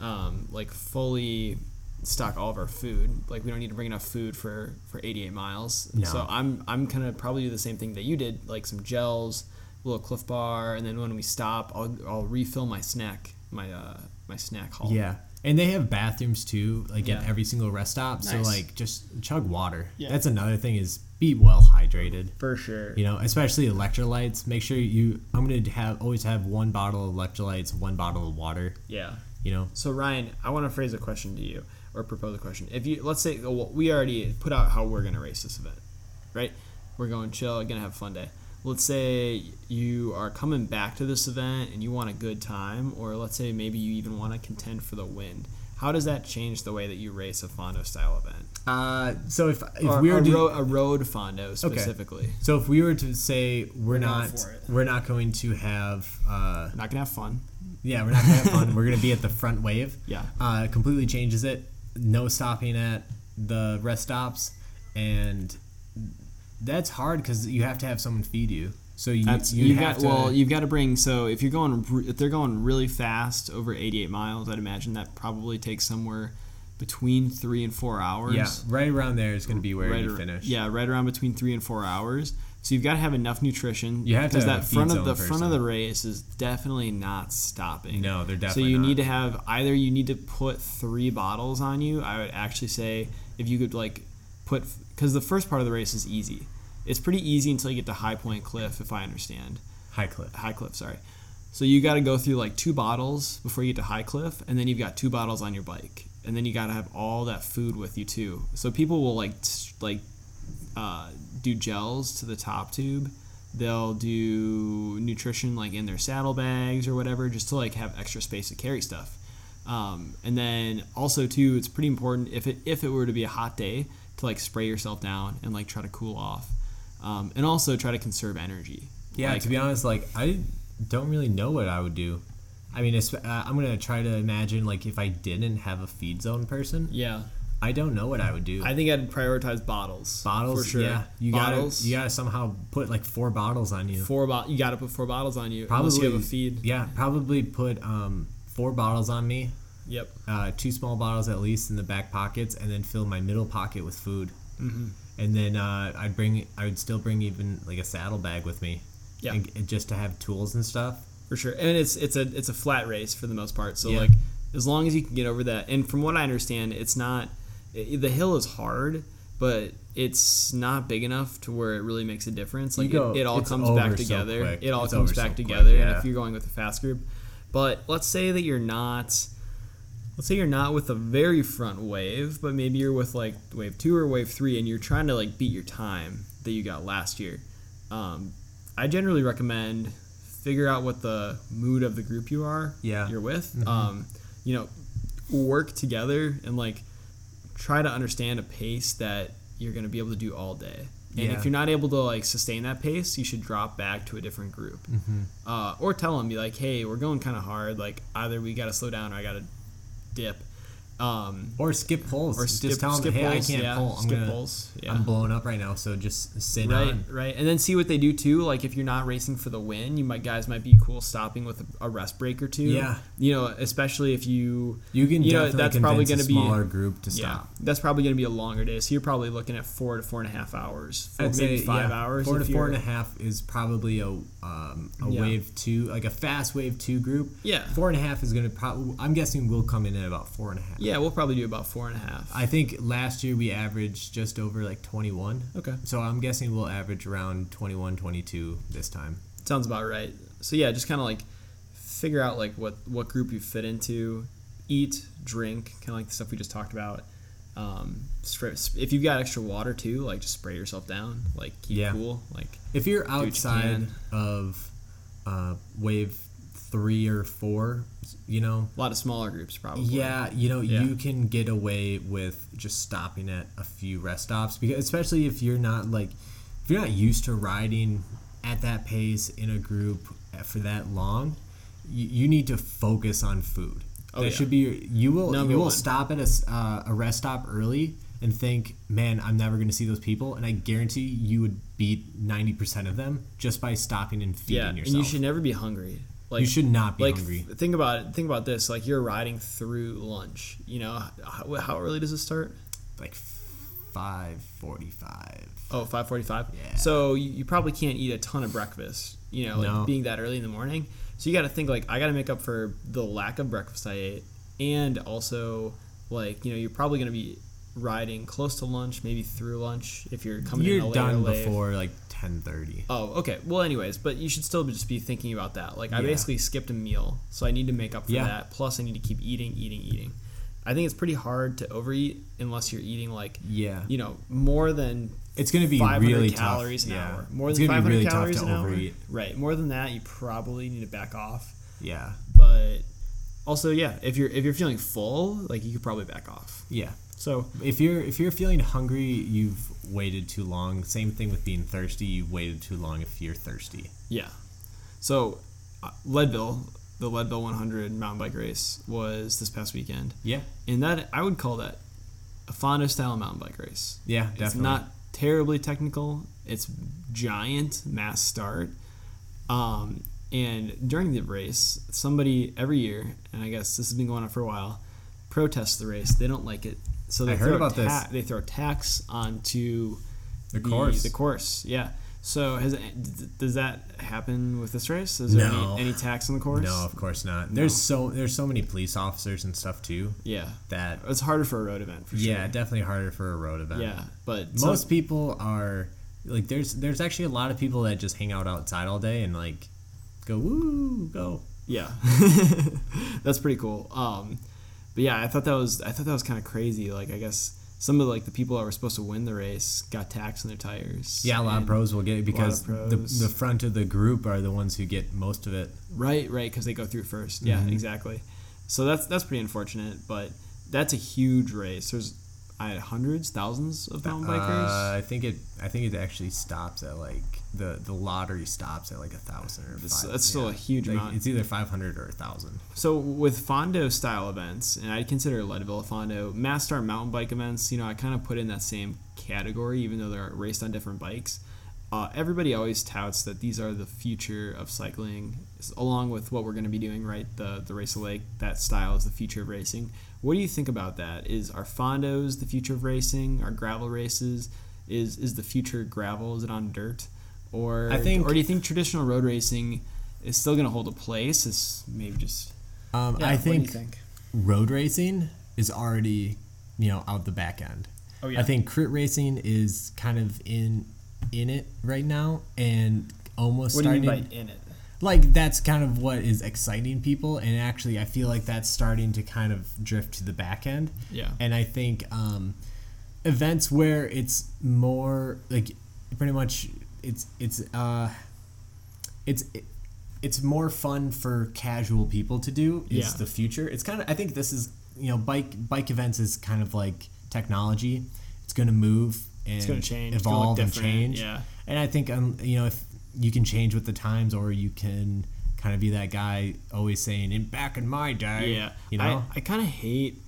Speaker 2: um, like fully stock all of our food. Like we don't need to bring enough food for for 88 miles.
Speaker 1: No.
Speaker 2: So I'm I'm gonna probably do the same thing that you did, like some gels, a little Clif Bar, and then when we stop, I'll I'll refill my snack my uh my snack haul.
Speaker 1: Yeah. And they have bathrooms too, like
Speaker 2: Yeah.
Speaker 1: at every single rest stop. So like just chug water.
Speaker 2: Yeah.
Speaker 1: That's another thing is be well hydrated.
Speaker 2: for sure.
Speaker 1: You know, especially electrolytes. Make sure you I'm gonna have always have one bottle of electrolytes, one bottle of water.
Speaker 2: Yeah.
Speaker 1: You know.
Speaker 2: So Ryan, I want to phrase a question to you or propose a question. If you let's say well, we already put out how we're gonna race this event, right? We're going chill, gonna have a fun day. Let's say you are coming back to this event and you want a good time, or let's say maybe you even want to contend for the win. How does that change the way that you race a Fondo style event?
Speaker 1: Uh, so if if
Speaker 2: or
Speaker 1: we were
Speaker 2: a,
Speaker 1: to,
Speaker 2: ro- a road Fondo specifically.
Speaker 1: so if we were to say we're,
Speaker 2: going
Speaker 1: not we're not going to have uh,
Speaker 2: Not gonna have fun.
Speaker 1: yeah we're not gonna have fun. we're gonna be at the front wave.
Speaker 2: Yeah.
Speaker 1: uh, completely changes it. No stopping at the rest stops, and that's hard because you have to have someone feed you. So you
Speaker 2: That's
Speaker 1: you
Speaker 2: got
Speaker 1: to,
Speaker 2: well. You've got to bring. So if you're going, if they're going really fast over 88 miles, I'd imagine that probably takes somewhere between three and four hours.
Speaker 1: yeah, right around there is going to be where
Speaker 2: right
Speaker 1: you finish.
Speaker 2: Yeah, right around between three and four hours. So you've got to have enough nutrition.
Speaker 1: You have to
Speaker 2: because
Speaker 1: have
Speaker 2: that front of the front of the race is definitely not stopping.
Speaker 1: No, they're definitely.
Speaker 2: So you
Speaker 1: not.
Speaker 2: need to have either you need to put three bottles on you. I would actually say if you could like put because the first part of the race is easy. It's pretty easy until you get to High Point Cliff, if I understand.
Speaker 1: high cliff.
Speaker 2: High Cliff, sorry. So you got to go through like two bottles before you get to High Cliff, and then you've got two bottles on your bike, and then you got to have all that food with you too. So people will like like uh, do gels to the top tube. They'll do nutrition like in their saddlebags or whatever, just to like have extra space to carry stuff. Um, and then also too, it's pretty important if it if it were to be a hot day to like spray yourself down and like try to cool off, um, and also try to conserve energy.
Speaker 1: Yeah,
Speaker 2: Like,
Speaker 1: to be honest, like I don't really know what I would do. I mean, it's, uh, I'm gonna try to imagine like if I didn't have a feed zone person,
Speaker 2: yeah.
Speaker 1: I don't know what I would do.
Speaker 2: I think I'd prioritize bottles.
Speaker 1: bottles,
Speaker 2: for sure.
Speaker 1: yeah, you
Speaker 2: bottles.
Speaker 1: gotta you gotta somehow put like four bottles on you.
Speaker 2: four bot. You got to put four bottles on you.
Speaker 1: Probably
Speaker 2: you have a feed.
Speaker 1: Yeah, probably put um, four bottles on me,
Speaker 2: Yep.
Speaker 1: uh, two small bottles at least in the back pockets, and then fill my middle pocket with food.
Speaker 2: Mm-hmm.
Speaker 1: And then uh, I'd bring, I would still bring even like a saddle bag with me,
Speaker 2: Yeah.
Speaker 1: and, and just to have tools and stuff.
Speaker 2: For sure, and it's it's a it's a flat race for the most part. So
Speaker 1: Yeah.
Speaker 2: like, as long as you can get over that, and from what I understand, it's not i the hill is hard, but it's not big enough to where it really makes a difference. Like
Speaker 1: go-
Speaker 2: it, it all comes back together. it all
Speaker 1: It's
Speaker 2: comes
Speaker 1: over so
Speaker 2: back
Speaker 1: quick,
Speaker 2: together. And
Speaker 1: yeah.
Speaker 2: if you're going with a fast group, but let's say that you're not. Let's say you're not with a very front wave, but maybe you're with like wave two or wave three, and you're trying to like beat your time that you got last year. Um, I generally recommend figure out what the mood of the group you are
Speaker 1: Yeah. Mm-hmm.
Speaker 2: you're with. Um, you know, work together and like try to understand a pace that you're going to be able to do all day. And
Speaker 1: Yeah.
Speaker 2: if you're not able to like sustain that pace, you should drop back to a different group,
Speaker 1: Mm-hmm.
Speaker 2: uh, or tell them be like, "Hey, we're going kind of hard. Like either we got to slow down or I got to dip." Um,
Speaker 1: Or skip poles.
Speaker 2: or
Speaker 1: just
Speaker 2: skip,
Speaker 1: tell them,
Speaker 2: skip
Speaker 1: hey, I can't
Speaker 2: yeah,
Speaker 1: pull. I'm
Speaker 2: skip
Speaker 1: gonna.
Speaker 2: Yeah.
Speaker 1: I'm blowing up right now, so just sit
Speaker 2: right,
Speaker 1: on.
Speaker 2: right, and then see what they do too. Like if you're not racing for the win, you might guys might be cool stopping with a, a rest break or two.
Speaker 1: Yeah.
Speaker 2: you know, especially if you
Speaker 1: You can
Speaker 2: You know, that's probably gonna
Speaker 1: a
Speaker 2: be-
Speaker 1: smaller group to
Speaker 2: yeah,
Speaker 1: stop.
Speaker 2: that's probably going to be a longer day. So you're probably looking at four to four and a half hours, four,
Speaker 1: I'd
Speaker 2: maybe
Speaker 1: say
Speaker 2: five
Speaker 1: yeah,
Speaker 2: hours.
Speaker 1: Four to four and a half is probably a um, a
Speaker 2: Yeah.
Speaker 1: wave two, like a fast wave two group.
Speaker 2: Yeah.
Speaker 1: Four and a half is gonna probably. I'm guessing we'll come in at about four and a half.
Speaker 2: Yeah, we'll probably do about four and a half.
Speaker 1: I think last year we averaged just over like 21.
Speaker 2: okay,
Speaker 1: So I'm guessing we'll average around 21, 22 this time.
Speaker 2: sounds about right. So yeah, just kind of like figure out like what what group you fit into, eat, drink, kind of like the stuff we just talked about. Um, spray, if you've got extra water too, like just spray yourself down, like keep
Speaker 1: Yeah.
Speaker 2: cool, like
Speaker 1: If you're
Speaker 2: what you
Speaker 1: outside of uh, wave three or four, you know,
Speaker 2: a lot of smaller groups probably.
Speaker 1: Yeah, you know,
Speaker 2: Yeah.
Speaker 1: you can get away with just stopping at a few rest stops because especially if you're not like if you're not used to riding at that pace in a group for that long, you, you need to focus on food.
Speaker 2: Oh,
Speaker 1: that
Speaker 2: yeah.
Speaker 1: should be your, you will
Speaker 2: Number
Speaker 1: you will
Speaker 2: one.
Speaker 1: stop at a, s- uh, a rest stop early and think, "Man, I'm never going to see those people." And I guarantee you would beat 90% of them just by stopping and feeding
Speaker 2: yeah,
Speaker 1: yourself.
Speaker 2: and you should never be hungry. Like
Speaker 1: you should not be
Speaker 2: like
Speaker 1: hungry.
Speaker 2: f- think about it. Think about this. Like you're riding through lunch. You know how, how early does it start?
Speaker 1: Like 5:45.
Speaker 2: Oh, 5:45.
Speaker 1: Yeah.
Speaker 2: So you, you probably can't eat a ton of breakfast you know, like
Speaker 1: No.
Speaker 2: being that early in the morning. So you got to think like I got to make up for the lack of breakfast I ate, and also like you know you're probably going to be riding close to lunch, maybe through lunch if you're coming
Speaker 1: You're done before like ten thirty.
Speaker 2: Oh, okay. Well, anyways, but you should still just be thinking about that. Like, I
Speaker 1: Yeah.
Speaker 2: basically skipped a meal, so I need to make up for
Speaker 1: Yeah.
Speaker 2: that. Plus, I need to keep eating, eating, eating. I think it's pretty hard to overeat unless you're eating like,
Speaker 1: Yeah,
Speaker 2: you know, more than
Speaker 1: it's gonna be
Speaker 2: 500
Speaker 1: really
Speaker 2: calories
Speaker 1: tough.
Speaker 2: an
Speaker 1: yeah.
Speaker 2: hour. More
Speaker 1: it's
Speaker 2: than 500
Speaker 1: really
Speaker 2: calories
Speaker 1: to
Speaker 2: an hour. Right. More than that, you probably need to back off.
Speaker 1: Yeah,
Speaker 2: But also, yeah, if you're if you're feeling full, like you could probably back off.
Speaker 1: yeah.
Speaker 2: So
Speaker 1: If you're if you're feeling hungry, you've waited too long. Same thing with being thirsty. You've waited too long if you're thirsty.
Speaker 2: Yeah. So, uh, Leadville, the Leadville 100 mountain bike race was this past weekend,
Speaker 1: Yeah,
Speaker 2: and that I would call that a Fondo style mountain bike race.
Speaker 1: yeah, definitely.
Speaker 2: It's not terribly technical. It's giant mass start. Um, and during the race, somebody every year, and I guess this has been going on for a while, protests the race. They don't like it, so they
Speaker 1: I heard
Speaker 2: throw
Speaker 1: about this.
Speaker 2: They throw tacks onto
Speaker 1: the course.
Speaker 2: The course, yeah. So has does that happen with this race? Is there
Speaker 1: No.
Speaker 2: any, any tacks on the course?
Speaker 1: No, of course not. There's so there's so many police officers and stuff too
Speaker 2: Yeah,
Speaker 1: that
Speaker 2: it's harder for a road event for sure.
Speaker 1: yeah,
Speaker 2: sure.
Speaker 1: definitely harder for a road event.
Speaker 2: Yeah, but
Speaker 1: most
Speaker 2: some-
Speaker 1: people are like there's there's actually a lot of people that just hang out outside all day and like go woo go.
Speaker 2: Yeah, that's pretty cool. Um, but yeah, I thought that was I thought that was kind of crazy. Like I guess some of like the people that were supposed to win the race got taxed on their tires.
Speaker 1: Yeah, a lot of pros will get it because the, the front of the group are the ones who get most of it.
Speaker 2: Right, right, because they go through first. Yeah,
Speaker 1: Mhm.
Speaker 2: exactly. So that's that's pretty unfortunate, but that's a huge race. There's I had hundreds, thousands of mountain bikers.
Speaker 1: Uh, I think it I think it actually stops at like the the lottery stops at like a thousand or five.
Speaker 2: that's still a huge
Speaker 1: Like,
Speaker 2: amount.
Speaker 1: It's either five hundred or a thousand.
Speaker 2: So with Fondo style events, and I'd consider Leadville a Fondo, Mass Start mountain bike events, you know, I kind of put in that same category, even though they're raced on different bikes. Uh, everybody always touts that these are the future of cycling, along with what we're going to be doing, right? The the Race the Lake, that style is the future of racing. What do you think about that? Is our Fondos the future of racing? Our gravel races? Is is the future gravel? Is it on dirt? Or
Speaker 1: I think-
Speaker 2: or do you think traditional road racing is still going to hold a place? Is maybe just
Speaker 1: Um,
Speaker 2: yeah,
Speaker 1: I
Speaker 2: what do you
Speaker 1: think,
Speaker 2: think?
Speaker 1: road racing is already you know out the back end.
Speaker 2: Oh yeah.
Speaker 1: I think crit racing is kind of in in it right now and almost
Speaker 2: What do you
Speaker 1: starting
Speaker 2: mean by in it?
Speaker 1: like that's kind of what is exciting people and actually I feel like that's starting to kind of drift to the back end.
Speaker 2: Yeah.
Speaker 1: And I think um, events where it's more like pretty much it's it's uh it's it, it's more fun for casual people to do is
Speaker 2: Yeah.
Speaker 1: the future. It's kind of I think this is you know bike bike events is kind of like technology. It's going to move and
Speaker 2: gonna change. It's gonna look
Speaker 1: evolve and change.
Speaker 2: yeah.
Speaker 1: And I think um you know if you can change with the times or you can kind of be that guy always saying in back in my day.
Speaker 2: Yeah.
Speaker 1: You know.
Speaker 2: I, I kind of hate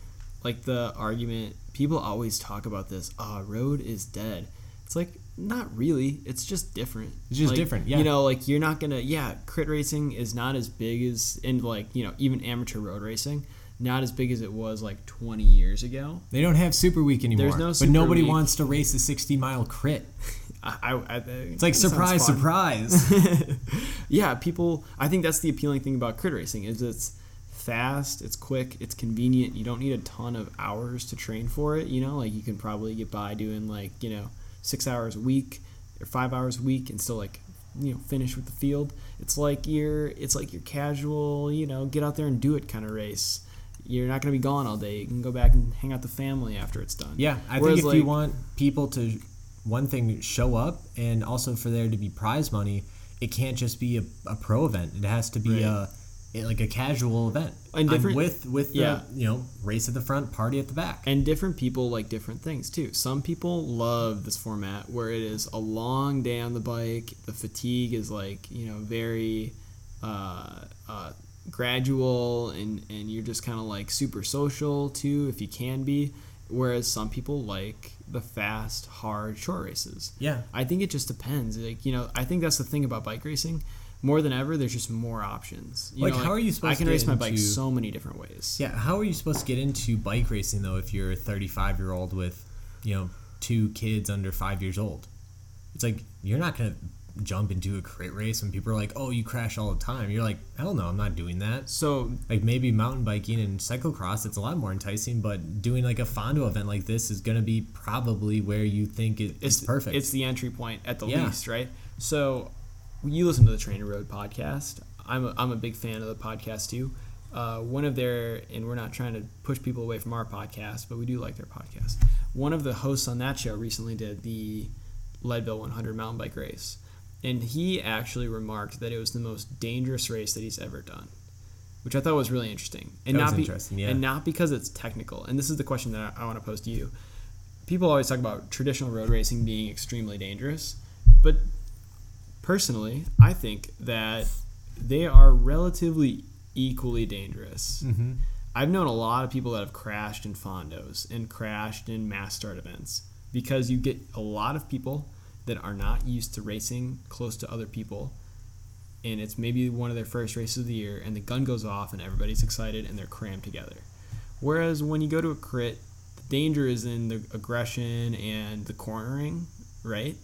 Speaker 2: like the argument. People always talk about this. Ah, road is dead. It's like not really. It's just different.
Speaker 1: It's just
Speaker 2: Like,
Speaker 1: different, yeah.
Speaker 2: You know, like you're not gonna. Yeah, crit racing is not as big as and like you know even amateur road racing. Not as big as it was like 20 years ago.
Speaker 1: They don't have Superweek anymore.
Speaker 2: There's no Super but
Speaker 1: nobody
Speaker 2: Week.
Speaker 1: wants to race a 60 mile crit.
Speaker 2: I, I, I,
Speaker 1: It's like surprise, surprise.
Speaker 2: yeah, people. I think that's the appealing thing about crit racing is it's fast, it's quick, it's convenient. You don't need a ton of hours to train for it. You know, like you can probably get by doing like you know six hours a week or five hours a week and still like you know finish with the field. It's like your it's like your casual you know get out there and do it kind of race. You're not gonna be gone all day. You can go back and hang out with the family after it's done.
Speaker 1: yeah, I
Speaker 2: Whereas,
Speaker 1: think if you want people to, one thing, show up and also for there to be prize money, it can't just be a, a pro event. It has to be
Speaker 2: Right.
Speaker 1: a, like a casual event.
Speaker 2: And different-
Speaker 1: with with
Speaker 2: yeah.
Speaker 1: the you know race at the front, party at the back.
Speaker 2: And different people like different things too. Some people love this format where it is a long day on the bike. The fatigue is like you know very uh, uh, gradual, and and you're just kind of like super social too if you can be. Whereas some people like the fast, hard, short races.
Speaker 1: yeah,
Speaker 2: I think it just depends. Like you know, I think that's the thing about bike racing. More than ever, there's just more options. You
Speaker 1: Like,
Speaker 2: know,
Speaker 1: how are you supposed
Speaker 2: I can
Speaker 1: to
Speaker 2: race my bike so many different ways.
Speaker 1: yeah. How are you supposed to get into bike racing though if you're a 35 year old with, you know, two kids under five years old? It's like you're not gonna jump into a crit race when people are like, "Oh, you crash all the time." You're like, "Hell no, I'm not doing that."
Speaker 2: So
Speaker 1: Like maybe mountain biking and cyclocross, it's a lot more enticing. But doing like a Fondo event like this is gonna be probably where you think it, it's, perfect.
Speaker 2: It's the entry point at the
Speaker 1: Yeah.
Speaker 2: least, right? So you listen to the TrainerRoad podcast. I'm a, I'm a big fan of the podcast too. Uh, one of their, and we're not trying to push people away from our podcast, but we do like their podcast. One of the hosts on that show recently did the Leadville 100 mountain bike race, and he actually remarked that it was the most dangerous race that he's ever done, which I thought was really interesting. And
Speaker 1: That was
Speaker 2: not be-
Speaker 1: interesting, yeah.
Speaker 2: and not because it's technical. And this is the question that I, I want to pose to you. People always talk about traditional road racing being extremely dangerous, but personally, I think that they are relatively equally dangerous.
Speaker 1: mm-hmm.
Speaker 2: I've known a lot of people that have crashed in fondos and crashed in mass start events because you get a lot of people that are not used to racing close to other people and it's maybe one of their first races of the year and the gun goes off and everybody's excited and they're crammed together. Whereas when you go to a crit, the danger is in the aggression and the cornering, right?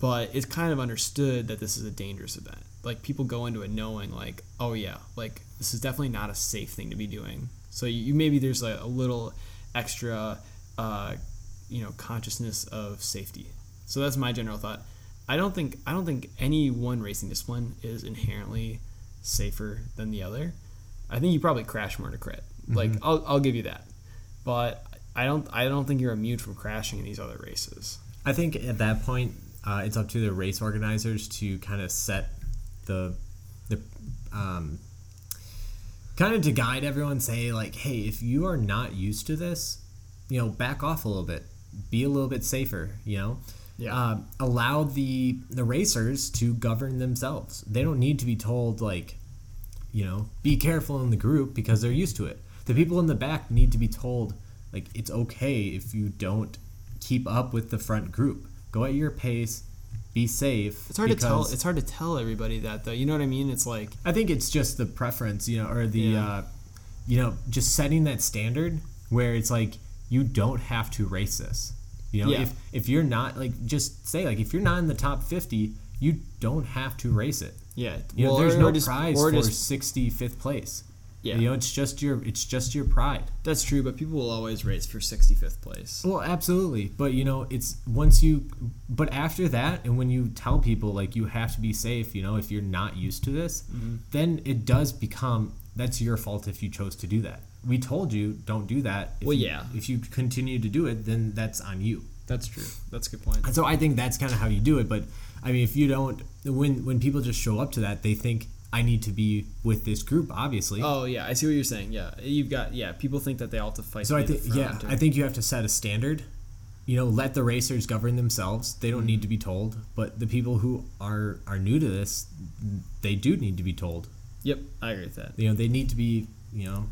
Speaker 2: But it's kind of understood that this is a dangerous event. Like people go into it knowing like, oh yeah, like this is definitely not a safe thing to be doing. So you, maybe there's a, a little extra, uh, you know, consciousness of safety. So that's my general thought. I don't think I don't think any one racing discipline is inherently safer than the other. I think you probably crash more in a crit. Like I'll, I'll give you that, but I don't I don't think you're immune from crashing in these other races.
Speaker 1: I think at that point, uh, it's up to the race organizers to kind of set the the um, kind of to guide everyone. Say like, hey, if you are not used to this, you know, back off a little bit, be a little bit safer. You know,
Speaker 2: Yeah.
Speaker 1: uh, allow the the racers to govern themselves. They don't need to be told like, you know, be careful in the group because they're used to it. The people in the back need to be told like it's okay if you don't keep up with the front group. Go at your pace. Be safe.
Speaker 2: It's hard to tell. It's hard to tell everybody that though. You know what I mean? It's like
Speaker 1: I think it's just the preference, you know, or the,
Speaker 2: Yeah.
Speaker 1: uh, you know, just setting that standard where it's like you don't have to race this. You know,
Speaker 2: Yeah.
Speaker 1: if if you're not like, just say like if you're not in the top fifty, you don't have to race it.
Speaker 2: yeah.
Speaker 1: You know,
Speaker 2: well,
Speaker 1: there's
Speaker 2: or-
Speaker 1: no
Speaker 2: just-
Speaker 1: prize
Speaker 2: or
Speaker 1: for
Speaker 2: just-
Speaker 1: sixty fifth place.
Speaker 2: Yeah.
Speaker 1: You know, it's just your it's just your pride.
Speaker 2: That's true, but people will always race for 65th place.
Speaker 1: Well, absolutely, but you know, it's once you, but after that, and when you tell people like you have to be safe, you know, if you're not used to this,
Speaker 2: Mm-hmm.
Speaker 1: then it does become that's your fault if you chose to do that. We told you don't do that. If
Speaker 2: Well,
Speaker 1: you-
Speaker 2: yeah.
Speaker 1: If you continue to do it, then that's on you.
Speaker 2: That's true. That's a good point.
Speaker 1: And so I think that's kind of how you do it. But I mean, if you don't, when when people just show up to that, they think I need to be with this group, obviously.
Speaker 2: Oh yeah, I see what you're saying. Yeah, you've got yeah. People think that they all have to fight.
Speaker 1: So I think yeah, I think you have to set a standard. You know, let the racers govern themselves. They don't mm-hmm. need to be told. But the people who are are new to this, they do need to be told.
Speaker 2: Yep, I agree with that.
Speaker 1: You know, they need to be you know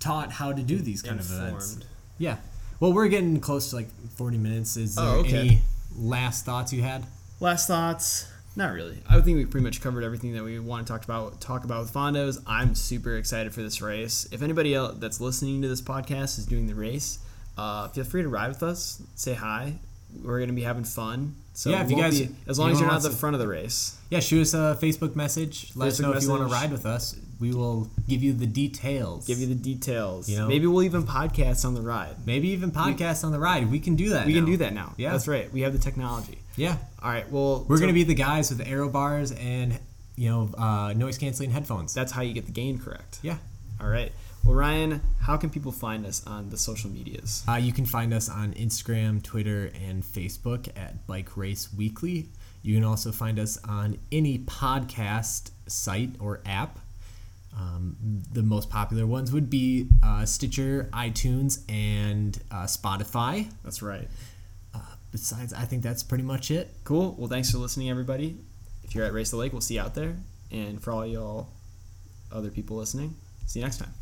Speaker 1: taught how to do these kind of events. Yeah. Well, we're getting close to like forty minutes. Is there
Speaker 2: Oh, okay.
Speaker 1: any last thoughts you had?
Speaker 2: Last thoughts? Not really. I think we pretty much covered everything that we want to talk about. Talk about with Fondos. I'm super excited for this race. If anybody else that's listening to this podcast is doing the race, uh, feel free to ride with us. Say hi. We're gonna be having fun. So
Speaker 1: Yeah, if you
Speaker 2: won't
Speaker 1: guys-
Speaker 2: be- as long as you're not at the front of the race.
Speaker 1: Yeah, shoot us a Facebook message. Let us
Speaker 2: Facebook
Speaker 1: know if you want to
Speaker 2: message.
Speaker 1: ride with us. We will give you the details.
Speaker 2: Give you the details.
Speaker 1: You know?
Speaker 2: Maybe we'll even podcast on the ride.
Speaker 1: maybe even podcasts on the ride. We can do that.
Speaker 2: We can do that now.
Speaker 1: Yeah.
Speaker 2: that's right. We have the technology.
Speaker 1: Yeah.
Speaker 2: All right. Well,
Speaker 1: We're
Speaker 2: so
Speaker 1: gonna be the guys with the aero bars and you know uh, noise canceling headphones.
Speaker 2: That's how you get the gain correct.
Speaker 1: yeah.
Speaker 2: All right. Well, Ryan, how can people find us on the social medias?
Speaker 1: Uh, you can find us on Instagram, Twitter, and Facebook at Bike Race Weekly. You can also find us on any podcast site or app. Um, the most popular ones would be uh, Stitcher, iTunes, and uh, Spotify.
Speaker 2: That's right.
Speaker 1: Besides, I think that's pretty much it.
Speaker 2: Cool. Well, thanks for listening, everybody. If you're at Race the Lake, we'll see you out there. And for all y'all other people listening, see you next time.